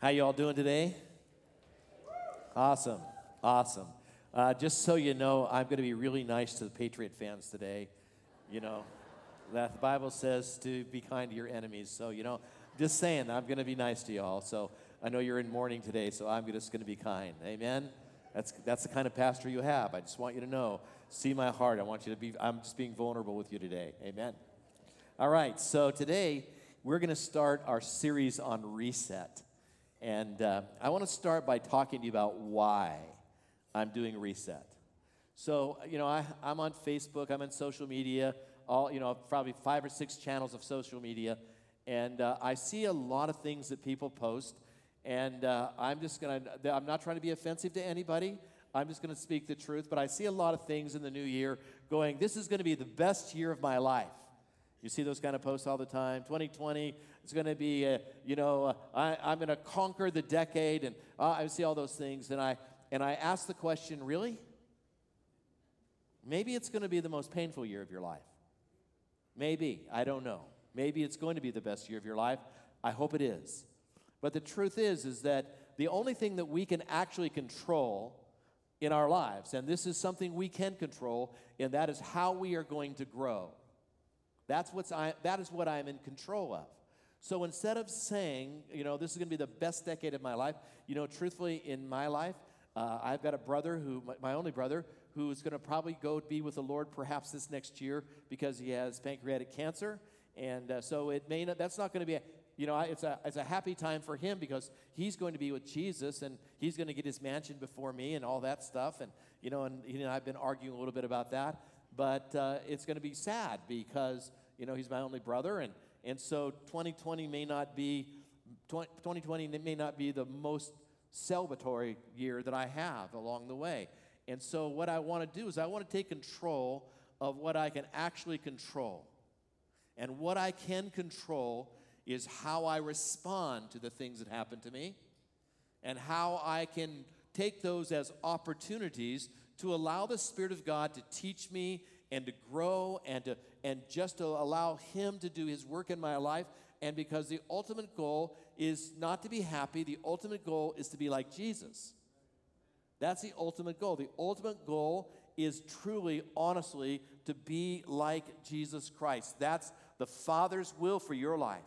How you all doing today? Awesome, awesome. Uh, just so you know, I'm going to be really nice to the Patriot fans today. You know, that the Bible says to be kind to your enemies. So you know, just saying, I'm going to be nice to y'all. So I know you're in mourning today, so I'm just going to be kind. Amen. That's that's the kind of pastor you have. I just want you to know. See my heart. I want you to be. I'm just being vulnerable with you today. Amen. All right. So today we're going to start our series on reset. And uh, I want to start by talking to you about why I'm doing reset. So, you know, I, I'm on Facebook, I'm on social media, all, you know, probably five or six channels of social media. And uh, I see a lot of things that people post. And uh, I'm just going to, I'm not trying to be offensive to anybody. I'm just going to speak the truth. But I see a lot of things in the new year going, this is going to be the best year of my life. You see those kind of posts all the time. 2020 is going to be, a, you know, uh, I, am going to conquer the decade, and uh, I see all those things, and I and I ask the question, really? Maybe it's going to be the most painful year of your life. Maybe I don't know. Maybe it's going to be the best year of your life. I hope it is. But the truth is, is that the only thing that we can actually control in our lives, and this is something we can control, and that is how we are going to grow. That's what's I, that is what I'm in control of. So instead of saying, you know, this is going to be the best decade of my life, you know, truthfully, in my life, uh, I've got a brother who, my, my only brother, who is going to probably go be with the Lord perhaps this next year because he has pancreatic cancer. And uh, so it may not, that's not going to be, a, you know, it's a, it's a happy time for him because he's going to be with Jesus and he's going to get his mansion before me and all that stuff. And, you know, and he and I have been arguing a little bit about that. But uh, it's going to be sad because you know, he's my only brother. And, and so 2020 may not be, 2020 may not be the most celebratory year that I have along the way. And so what I want to do is I want to take control of what I can actually control. And what I can control is how I respond to the things that happen to me and how I can take those as opportunities to allow the Spirit of God to teach me and to grow and to and just to allow him to do his work in my life. And because the ultimate goal is not to be happy the ultimate goal is to be like jesus. That's the ultimate goal. The ultimate goal is truly honestly to be like jesus christ. That's the father's will for your life.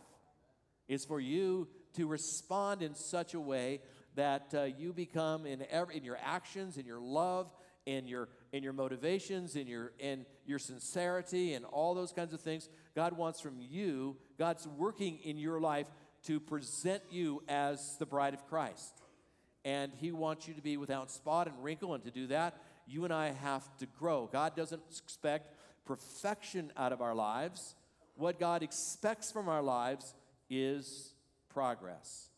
Is for you to respond in such a way that uh, you become in, every, in your actions in your love in your in your motivations in your in your sincerity and all those kinds of things god wants from you god's working in your life to present you as the bride of christ. And he wants you to be without spot and wrinkle and to do that you and i have to grow. God doesn't expect perfection out of our lives. What god expects from our lives is progress.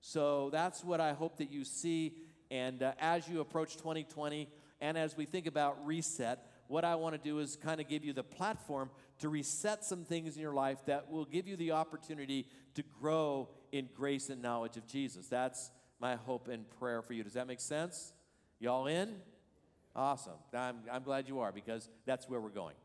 So that's what i hope that you see and uh, as you approach 2020 and as we think about reset, what I want to do is kind of give you the platform to reset some things in your life that will give you the opportunity to grow in grace and knowledge of Jesus. That's my hope and prayer for you. Does that make sense? Y'all in? Awesome. I'm, I'm glad you are because that's where we're going.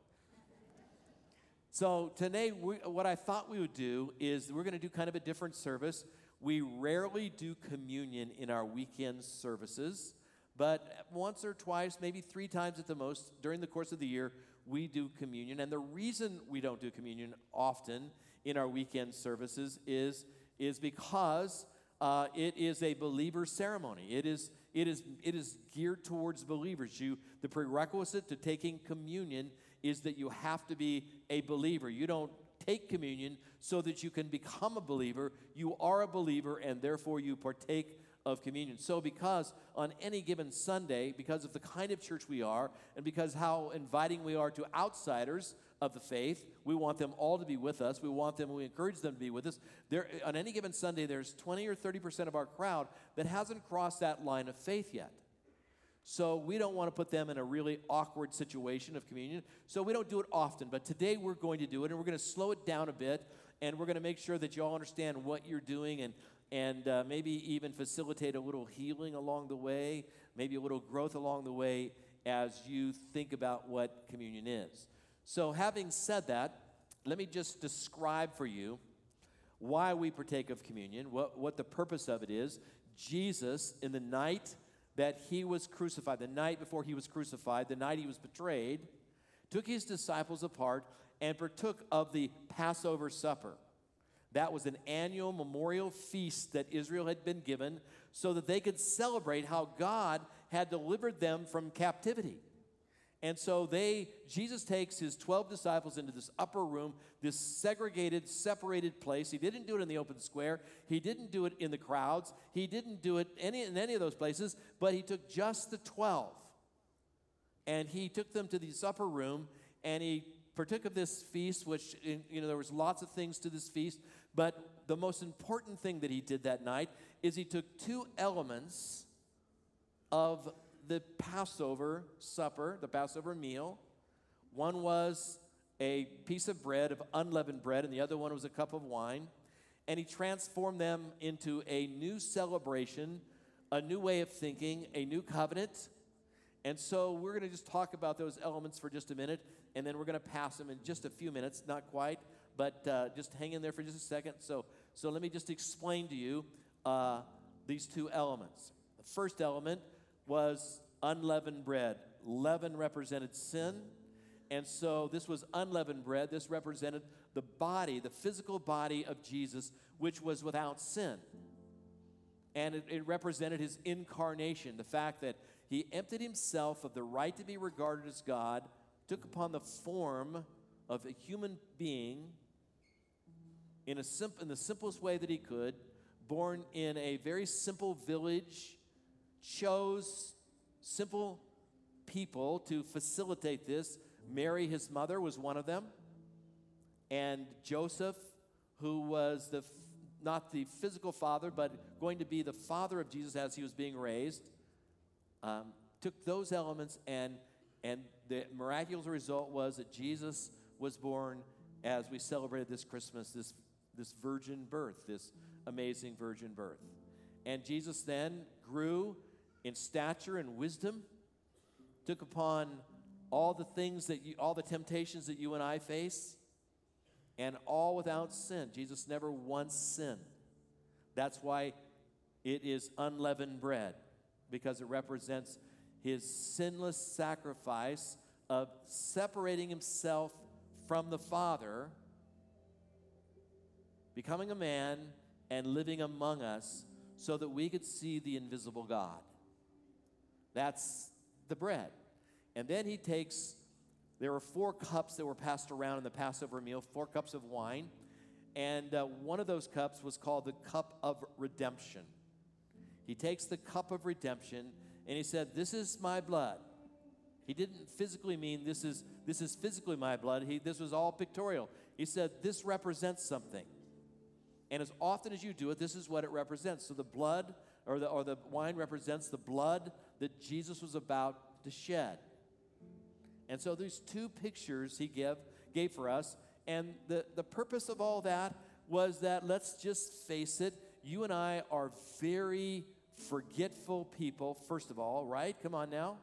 So, today, we, what I thought we would do is we're going to do kind of a different service. We rarely do communion in our weekend services, but once or twice, maybe three times at the most, during the course of the year, we do communion. And the reason we don't do communion often in our weekend services is, is because uh, it is a believer ceremony. It is, it, is, it is geared towards believers. You, the prerequisite to taking communion is that you have to be a believer. You don't take communion so that you can become a believer. You are a believer, and therefore you partake of communion. So, because on any given Sunday, because of the kind of church we are, and because how inviting we are to outsiders of the faith, we want them all to be with us. We want them, we encourage them to be with us. There, on any given Sunday, there's 20 or 30% of our crowd that hasn't crossed that line of faith yet. So we don't want to put them in a really awkward situation of communion. So we don't do it often. But today we're going to do it, and we're going to slow it down a bit, and we're going to make sure that you all understand what you're doing and and uh, maybe even facilitate a little healing along the way, maybe a little growth along the way as you think about what communion is. So, having said that, let me just describe for you why we partake of communion, what, what the purpose of it is. Jesus, in the night that he was crucified, the night before he was crucified, the night he was betrayed, took his disciples apart and partook of the Passover supper. That was an annual memorial feast that Israel had been given so that they could celebrate how God had delivered them from captivity. And so they, Jesus takes his 12 disciples into this upper room, this segregated, separated place. He didn't do it in the open square. He didn't do it in the crowds. He didn't do it any, in any of those places, but he took just the 12. And he took them to this upper room and he partook of this feast, which, you know, there was lots of things to this feast, but the most important thing that he did that night is he took two elements of the Passover supper, the Passover meal. One was a piece of bread, of unleavened bread, and the other one was a cup of wine. And he transformed them into a new celebration, a new way of thinking, a new covenant. And so we're going to just talk about those elements for just a minute, and then we're going to pass them in just a few minutes, not quite, but uh, just hang in there for just a second. So, so let me just explain to you uh, these two elements. The first element was unleavened bread. Leaven represented sin. And so this was unleavened bread. This represented the body, the physical body of Jesus, which was without sin. And it, it, represented his incarnation, the fact that he emptied himself of the right to be regarded as God, took upon the form of a human being in, a simp- in the simplest way that he could, born in a very simple village, chose simple people to facilitate this. Mary, his mother, was one of them. And Joseph, who was the not the physical father, but going to be the father of Jesus as he was being raised, um, took those elements and and the miraculous result was that Jesus was born as we celebrated this Christmas, this this virgin birth, this amazing virgin birth. And Jesus then grew in stature and wisdom, took upon all the things that you, all the temptations that you and I face, and all without sin. Jesus never once sinned. That's why it is unleavened bread, because it represents his sinless sacrifice of separating himself from the Father, becoming a man, and living among us so that we could see the invisible God. That's the bread. And then he takes, there were four cups that were passed around in the Passover meal, four cups of wine. And uh, one of those cups was called the cup of redemption. He takes the cup of redemption and he said, This is my blood. He didn't physically mean this is, this is physically my blood. He, this was all pictorial. He said, This represents something. And as often as you do it, this is what it represents. So the blood or the, or the wine represents the blood that Jesus was about to shed. And so these two pictures he gave, gave for us. And the, the purpose of all that was that, let's just face it, you and I are very forgetful people, first of all, right? Come on now.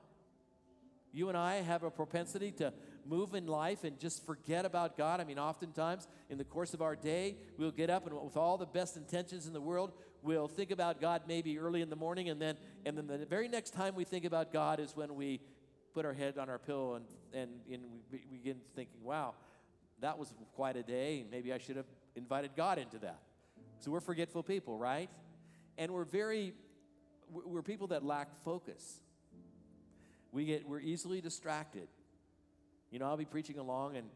You and I have a propensity to move in life and just forget about God. I mean, oftentimes in the course of our day, we'll get up and with all the best intentions in the world, we'll think about God maybe early in the morning, and then and then the very next time we think about God is when we put our head on our pillow and and, and we, we begin thinking, wow, that was quite a day. Maybe I should have invited God into that. So we're forgetful people, right? And we're very we're people that lack focus. We get we're easily distracted. You know, I'll be preaching along and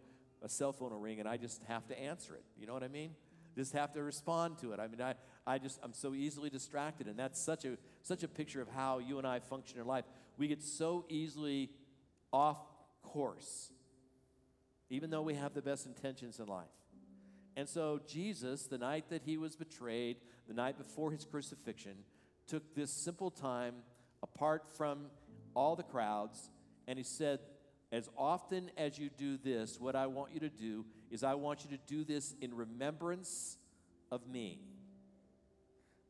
a cell phone will ring and I just have to answer it. You know what I mean? Just have to respond to it. I mean, I, I just I'm so easily distracted, and that's such a such a picture of how you and I function in life. We get so easily off course, even though we have the best intentions in life. And so Jesus, the night that he was betrayed, the night before his crucifixion, took this simple time apart from all the crowds, and he said, As often as you do this, what I want you to do is I want you to do this in remembrance of me.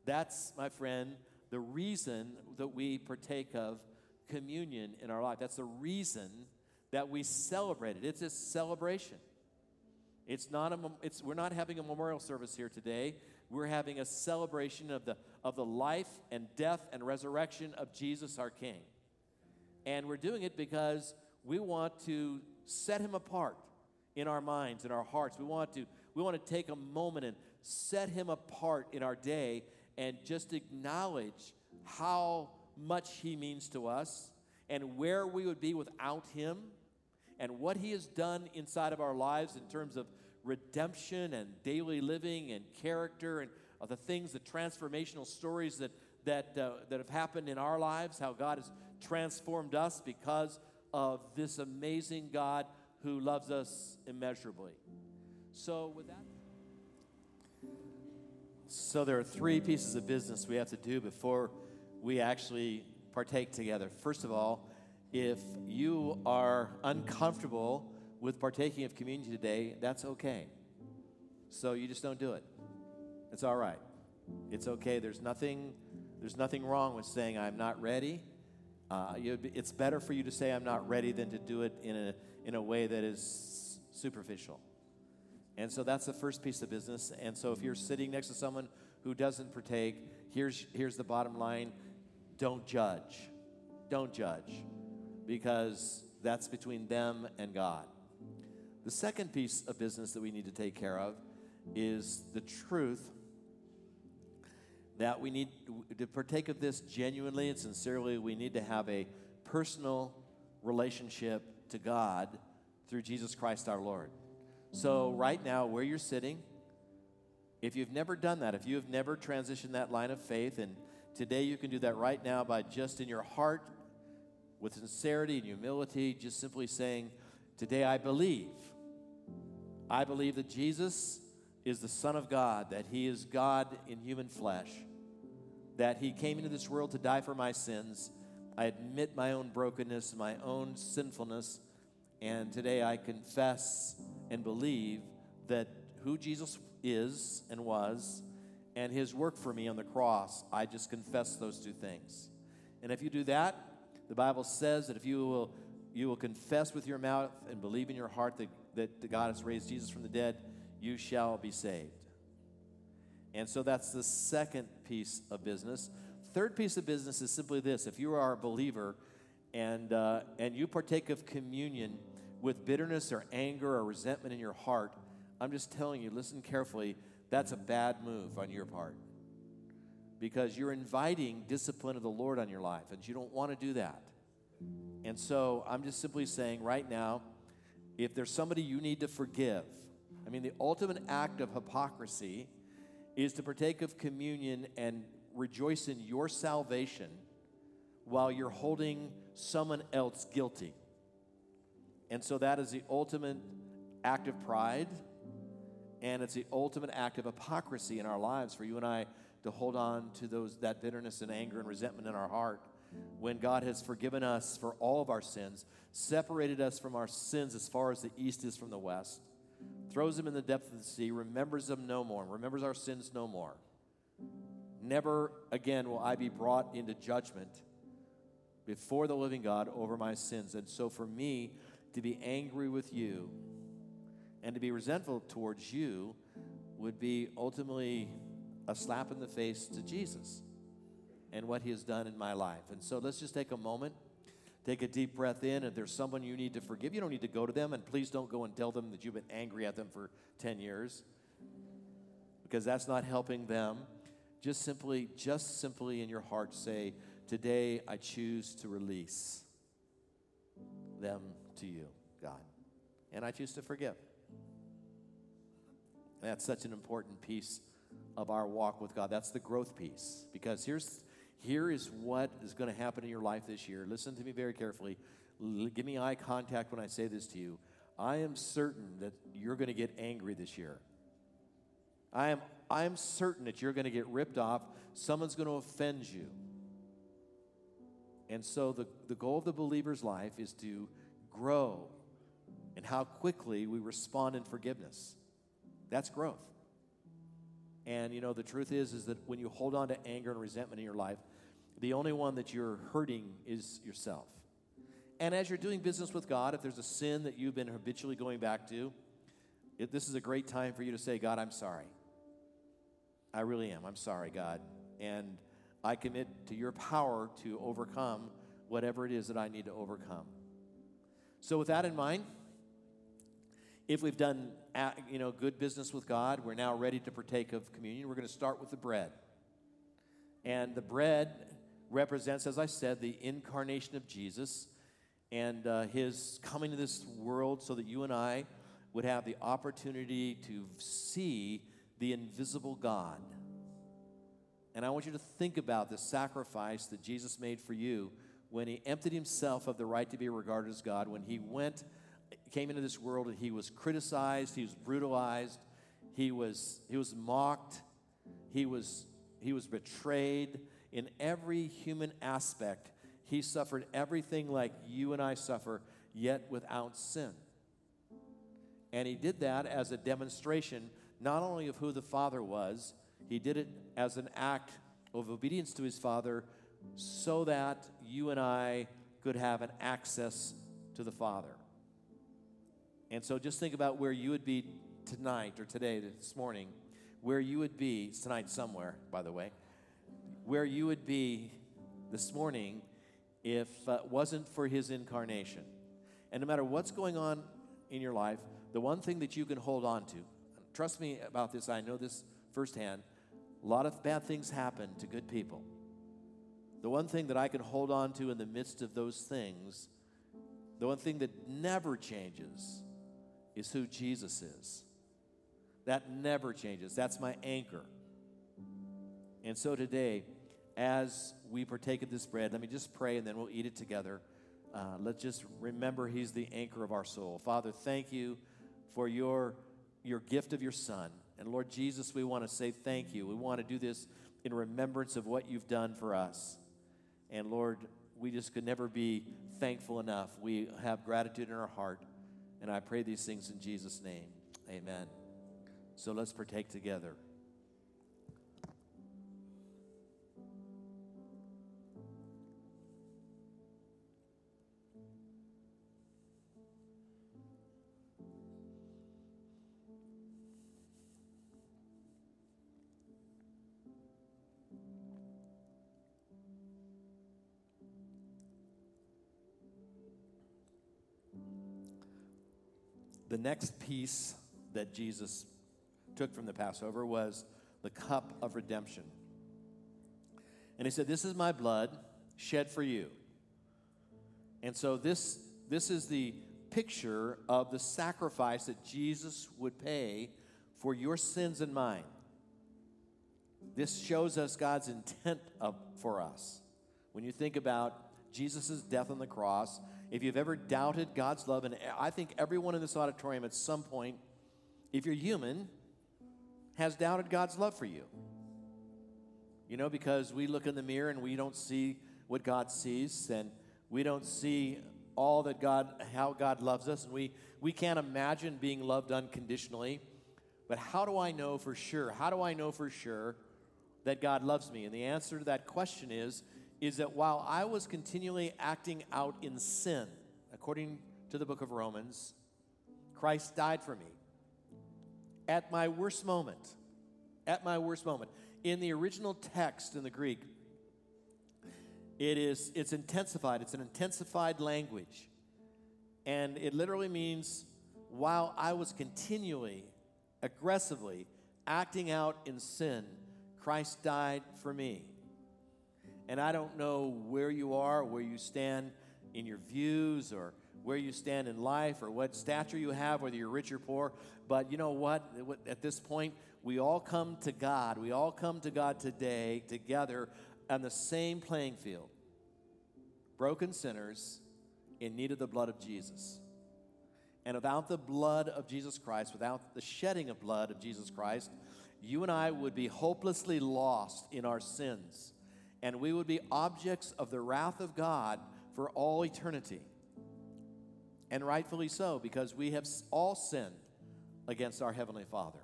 That's, my friend, the reason that we partake of communion in our life. That's the reason that we celebrate it. It's a celebration. It's not a, it's, we're not having a memorial service here today. We're having a celebration of the, of the life and death and resurrection of Jesus our King. And we're doing it because we want to set him apart in our minds, in our hearts. We want to, we want to take a moment and set him apart in our day and just acknowledge how much he means to us and where we would be without him and what he has done inside of our lives in terms of redemption and daily living and character and the things, the transformational stories that, that, uh, that have happened in our lives, how God has transformed us because of this amazing God who loves us immeasurably. So, with that, so there are three pieces of business we have to do before we actually partake together. First of all, if you are uncomfortable with partaking of communion today, that's okay. So you just don't do it. It's all right. It's okay. There's nothing, there's nothing wrong with saying I'm not ready. Uh, it's better for you to say I'm not ready than to do it in a, in a way that is superficial. And so that's the first piece of business. And so if you're sitting next to someone who doesn't partake, here's, here's the bottom line don't judge. Don't judge because that's between them and God. The second piece of business that we need to take care of is the truth that we need to partake of this genuinely and sincerely. We need to have a personal relationship to God through Jesus Christ our Lord. So, right now, where you're sitting, if you've never done that, if you have never transitioned that line of faith, and today you can do that right now by just in your heart, with sincerity and humility, just simply saying, Today I believe. I believe that Jesus is the Son of God, that He is God in human flesh, that He came into this world to die for my sins. I admit my own brokenness, my own sinfulness, and today I confess and believe that who Jesus is and was and His work for me on the cross, I just confess those two things. And if you do that, the Bible says that if you will, you will confess with your mouth and believe in your heart that, that God has raised Jesus from the dead, you shall be saved. And so that's the second piece of business. Third piece of business is simply this if you are a believer and, uh, and you partake of communion with bitterness or anger or resentment in your heart, I'm just telling you, listen carefully, that's a bad move on your part because you're inviting discipline of the Lord on your life, and you don't want to do that. And so I'm just simply saying right now, if there's somebody you need to forgive, I mean, the ultimate act of hypocrisy is to partake of communion and rejoice in your salvation while you're holding someone else guilty. And so that is the ultimate act of pride, and it's the ultimate act of hypocrisy in our lives for you and I to hold on to those that bitterness and anger and resentment in our heart when God has forgiven us for all of our sins, separated us from our sins as far as the east is from the west, throws them in the depth of the sea, remembers them no more, remembers our sins no more. Never again will I be brought into judgment before the living God over my sins. And so for me to be angry with you and to be resentful towards you would be ultimately a slap in the face to Jesus and what he has done in my life. And so let's just take a moment, take a deep breath in. If there's someone you need to forgive, you don't need to go to them, and please don't go and tell them that you've been angry at them for 10 years because that's not helping them. Just simply, just simply in your heart say, Today I choose to release them to you, God. And I choose to forgive. That's such an important piece of our walk with God. That's the growth piece. Because here's here is what is going to happen in your life this year. Listen to me very carefully. L- give me eye contact when I say this to you. I am certain that you're going to get angry this year. I am, I am certain that you're going to get ripped off. Someone's going to offend you. And so, the, the goal of the believer's life is to grow and how quickly we respond in forgiveness. That's growth. And you know, the truth is is that when you hold on to anger and resentment in your life, the only one that you're hurting is yourself. And as you're doing business with God, if there's a sin that you've been habitually going back to, it, this is a great time for you to say, God, I'm sorry. I really am. I'm sorry, God. And I commit to your power to overcome whatever it is that I need to overcome. So, with that in mind, if we've done you know, good business with God, we're now ready to partake of communion. We're going to start with the bread. And the bread represents, as I said, the incarnation of Jesus and uh, his coming to this world so that you and I would have the opportunity to see the invisible God. And I want you to think about the sacrifice that Jesus made for you when he emptied himself of the right to be regarded as God, when he went, came into this world and he was criticized, he was brutalized, he was, he was mocked, he was, he was betrayed in every human aspect. He suffered everything like you and I suffer, yet without sin. And he did that as a demonstration not only of who the Father was, he did it as an act of obedience to his Father so that you and I could have an access to the Father. And so just think about where you would be tonight or today, this morning, where you would be, tonight somewhere, by the way, where you would be this morning if uh, it wasn't for his incarnation. And no matter what's going on in your life, the one thing that you can hold on to, trust me about this, I know this firsthand, a lot of bad things happen to good people. The one thing that I can hold on to in the midst of those things, the one thing that never changes, is who Jesus is. That never changes. That's my anchor. And so today, as we partake of this bread, let me just pray and then we'll eat it together. Uh, let's just remember He's the anchor of our soul. Father, thank you for your, your gift of your Son. And Lord Jesus, we want to say thank you. We want to do this in remembrance of what you've done for us. And Lord, we just could never be thankful enough. We have gratitude in our heart. And I pray these things in Jesus' name. Amen. So let's partake together. The next piece that Jesus took from the Passover was the cup of redemption. And he said, This is my blood shed for you. And so this, this is the picture of the sacrifice that Jesus would pay for your sins and mine. This shows us God's intent of, for us. When you think about Jesus' death on the cross, if you've ever doubted God's love, and I think everyone in this auditorium at some point, if you're human, has doubted God's love for you. You know, because we look in the mirror and we don't see what God sees, and we don't see all that God, how God loves us, and we, we can't imagine being loved unconditionally. But how do I know for sure? How do I know for sure that God loves me? And the answer to that question is is that while I was continually acting out in sin, according to the book of Romans, Christ died for me. At my worst moment, at my worst moment. In the original text in the Greek, it is it's intensified, it's an intensified language. And it literally means while I was continually, aggressively acting out in sin, Christ died for me. And I don't know where you are, where you stand in your views, or where you stand in life, or what stature you have, whether you're rich or poor. But you know what? At this point, we all come to God. We all come to God today together on the same playing field. Broken sinners in need of the blood of Jesus. And without the blood of Jesus Christ, without the shedding of blood of Jesus Christ, you and I would be hopelessly lost in our sins and we would be objects of the wrath of God for all eternity. And rightfully so, because we have all sinned against our Heavenly Father.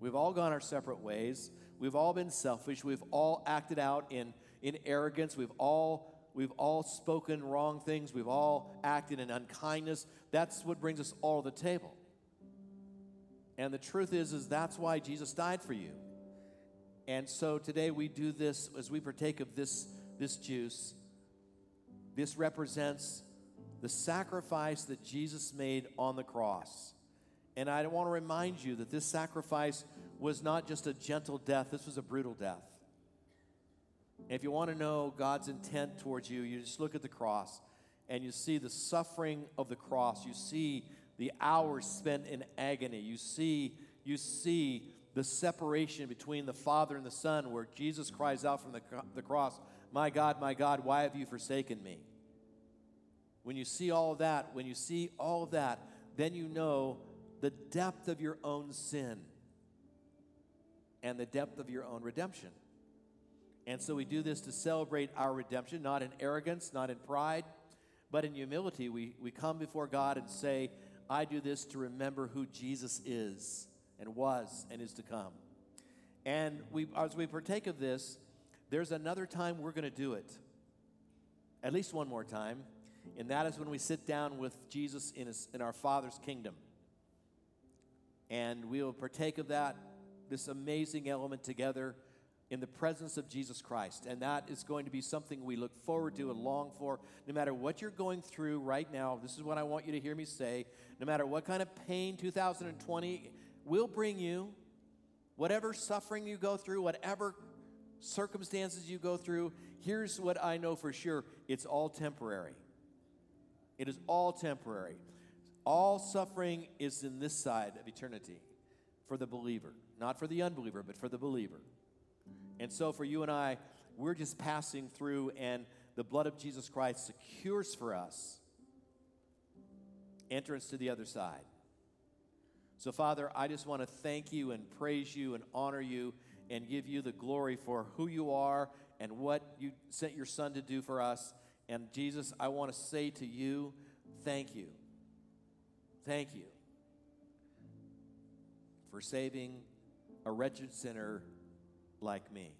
We've all gone our separate ways. We've all been selfish. We've all acted out in, in arrogance. We've all, we've all spoken wrong things. We've all acted in unkindness. That's what brings us all to the table. And the truth is, is that's why Jesus died for you. And so today we do this as we partake of this, this juice. This represents the sacrifice that Jesus made on the cross. And I want to remind you that this sacrifice was not just a gentle death, this was a brutal death. If you want to know God's intent towards you, you just look at the cross and you see the suffering of the cross. You see the hours spent in agony. You see, you see the separation between the Father and the Son, where Jesus cries out from the, the cross, My God, my God, why have you forsaken me? When you see all of that, when you see all of that, then you know the depth of your own sin and the depth of your own redemption. And so we do this to celebrate our redemption, not in arrogance, not in pride, but in humility. We, we come before God and say, I do this to remember who Jesus is and was and is to come. And we, as we partake of this, there's another time we're going to do it. At least one more time. And that is when we sit down with Jesus in, his, in our Father's kingdom. And we will partake of that, this amazing element together in the presence of Jesus Christ. And that is going to be something we look forward to and long for. No matter what you're going through right now, this is what I want you to hear me say. No matter what kind of pain 2020 will bring you, whatever suffering you go through, whatever circumstances you go through, here's what I know for sure it's all temporary. It is all temporary. All suffering is in this side of eternity for the believer, not for the unbeliever, but for the believer. And so for you and I, we're just passing through, and the blood of Jesus Christ secures for us entrance to the other side. So, Father, I just want to thank you and praise you and honor you and give you the glory for who you are and what you sent your Son to do for us. And Jesus, I want to say to you, thank you. Thank you for saving a wretched sinner like me.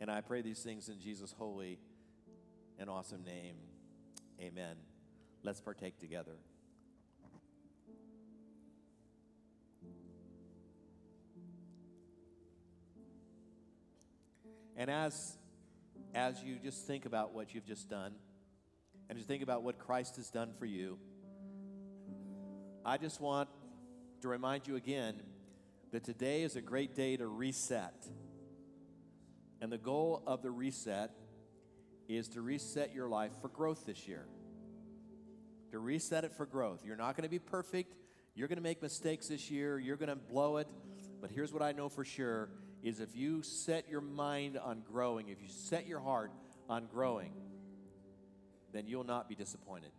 And I pray these things in Jesus' holy and awesome name. Amen. Let's partake together. And as as you just think about what you've just done and you think about what Christ has done for you, I just want to remind you again that today is a great day to reset. And the goal of the reset is to reset your life for growth this year. To reset it for growth. You're not going to be perfect. You're going to make mistakes this year. You're going to blow it. But here's what I know for sure is if you set your mind on growing, if you set your heart on growing, then you'll not be disappointed.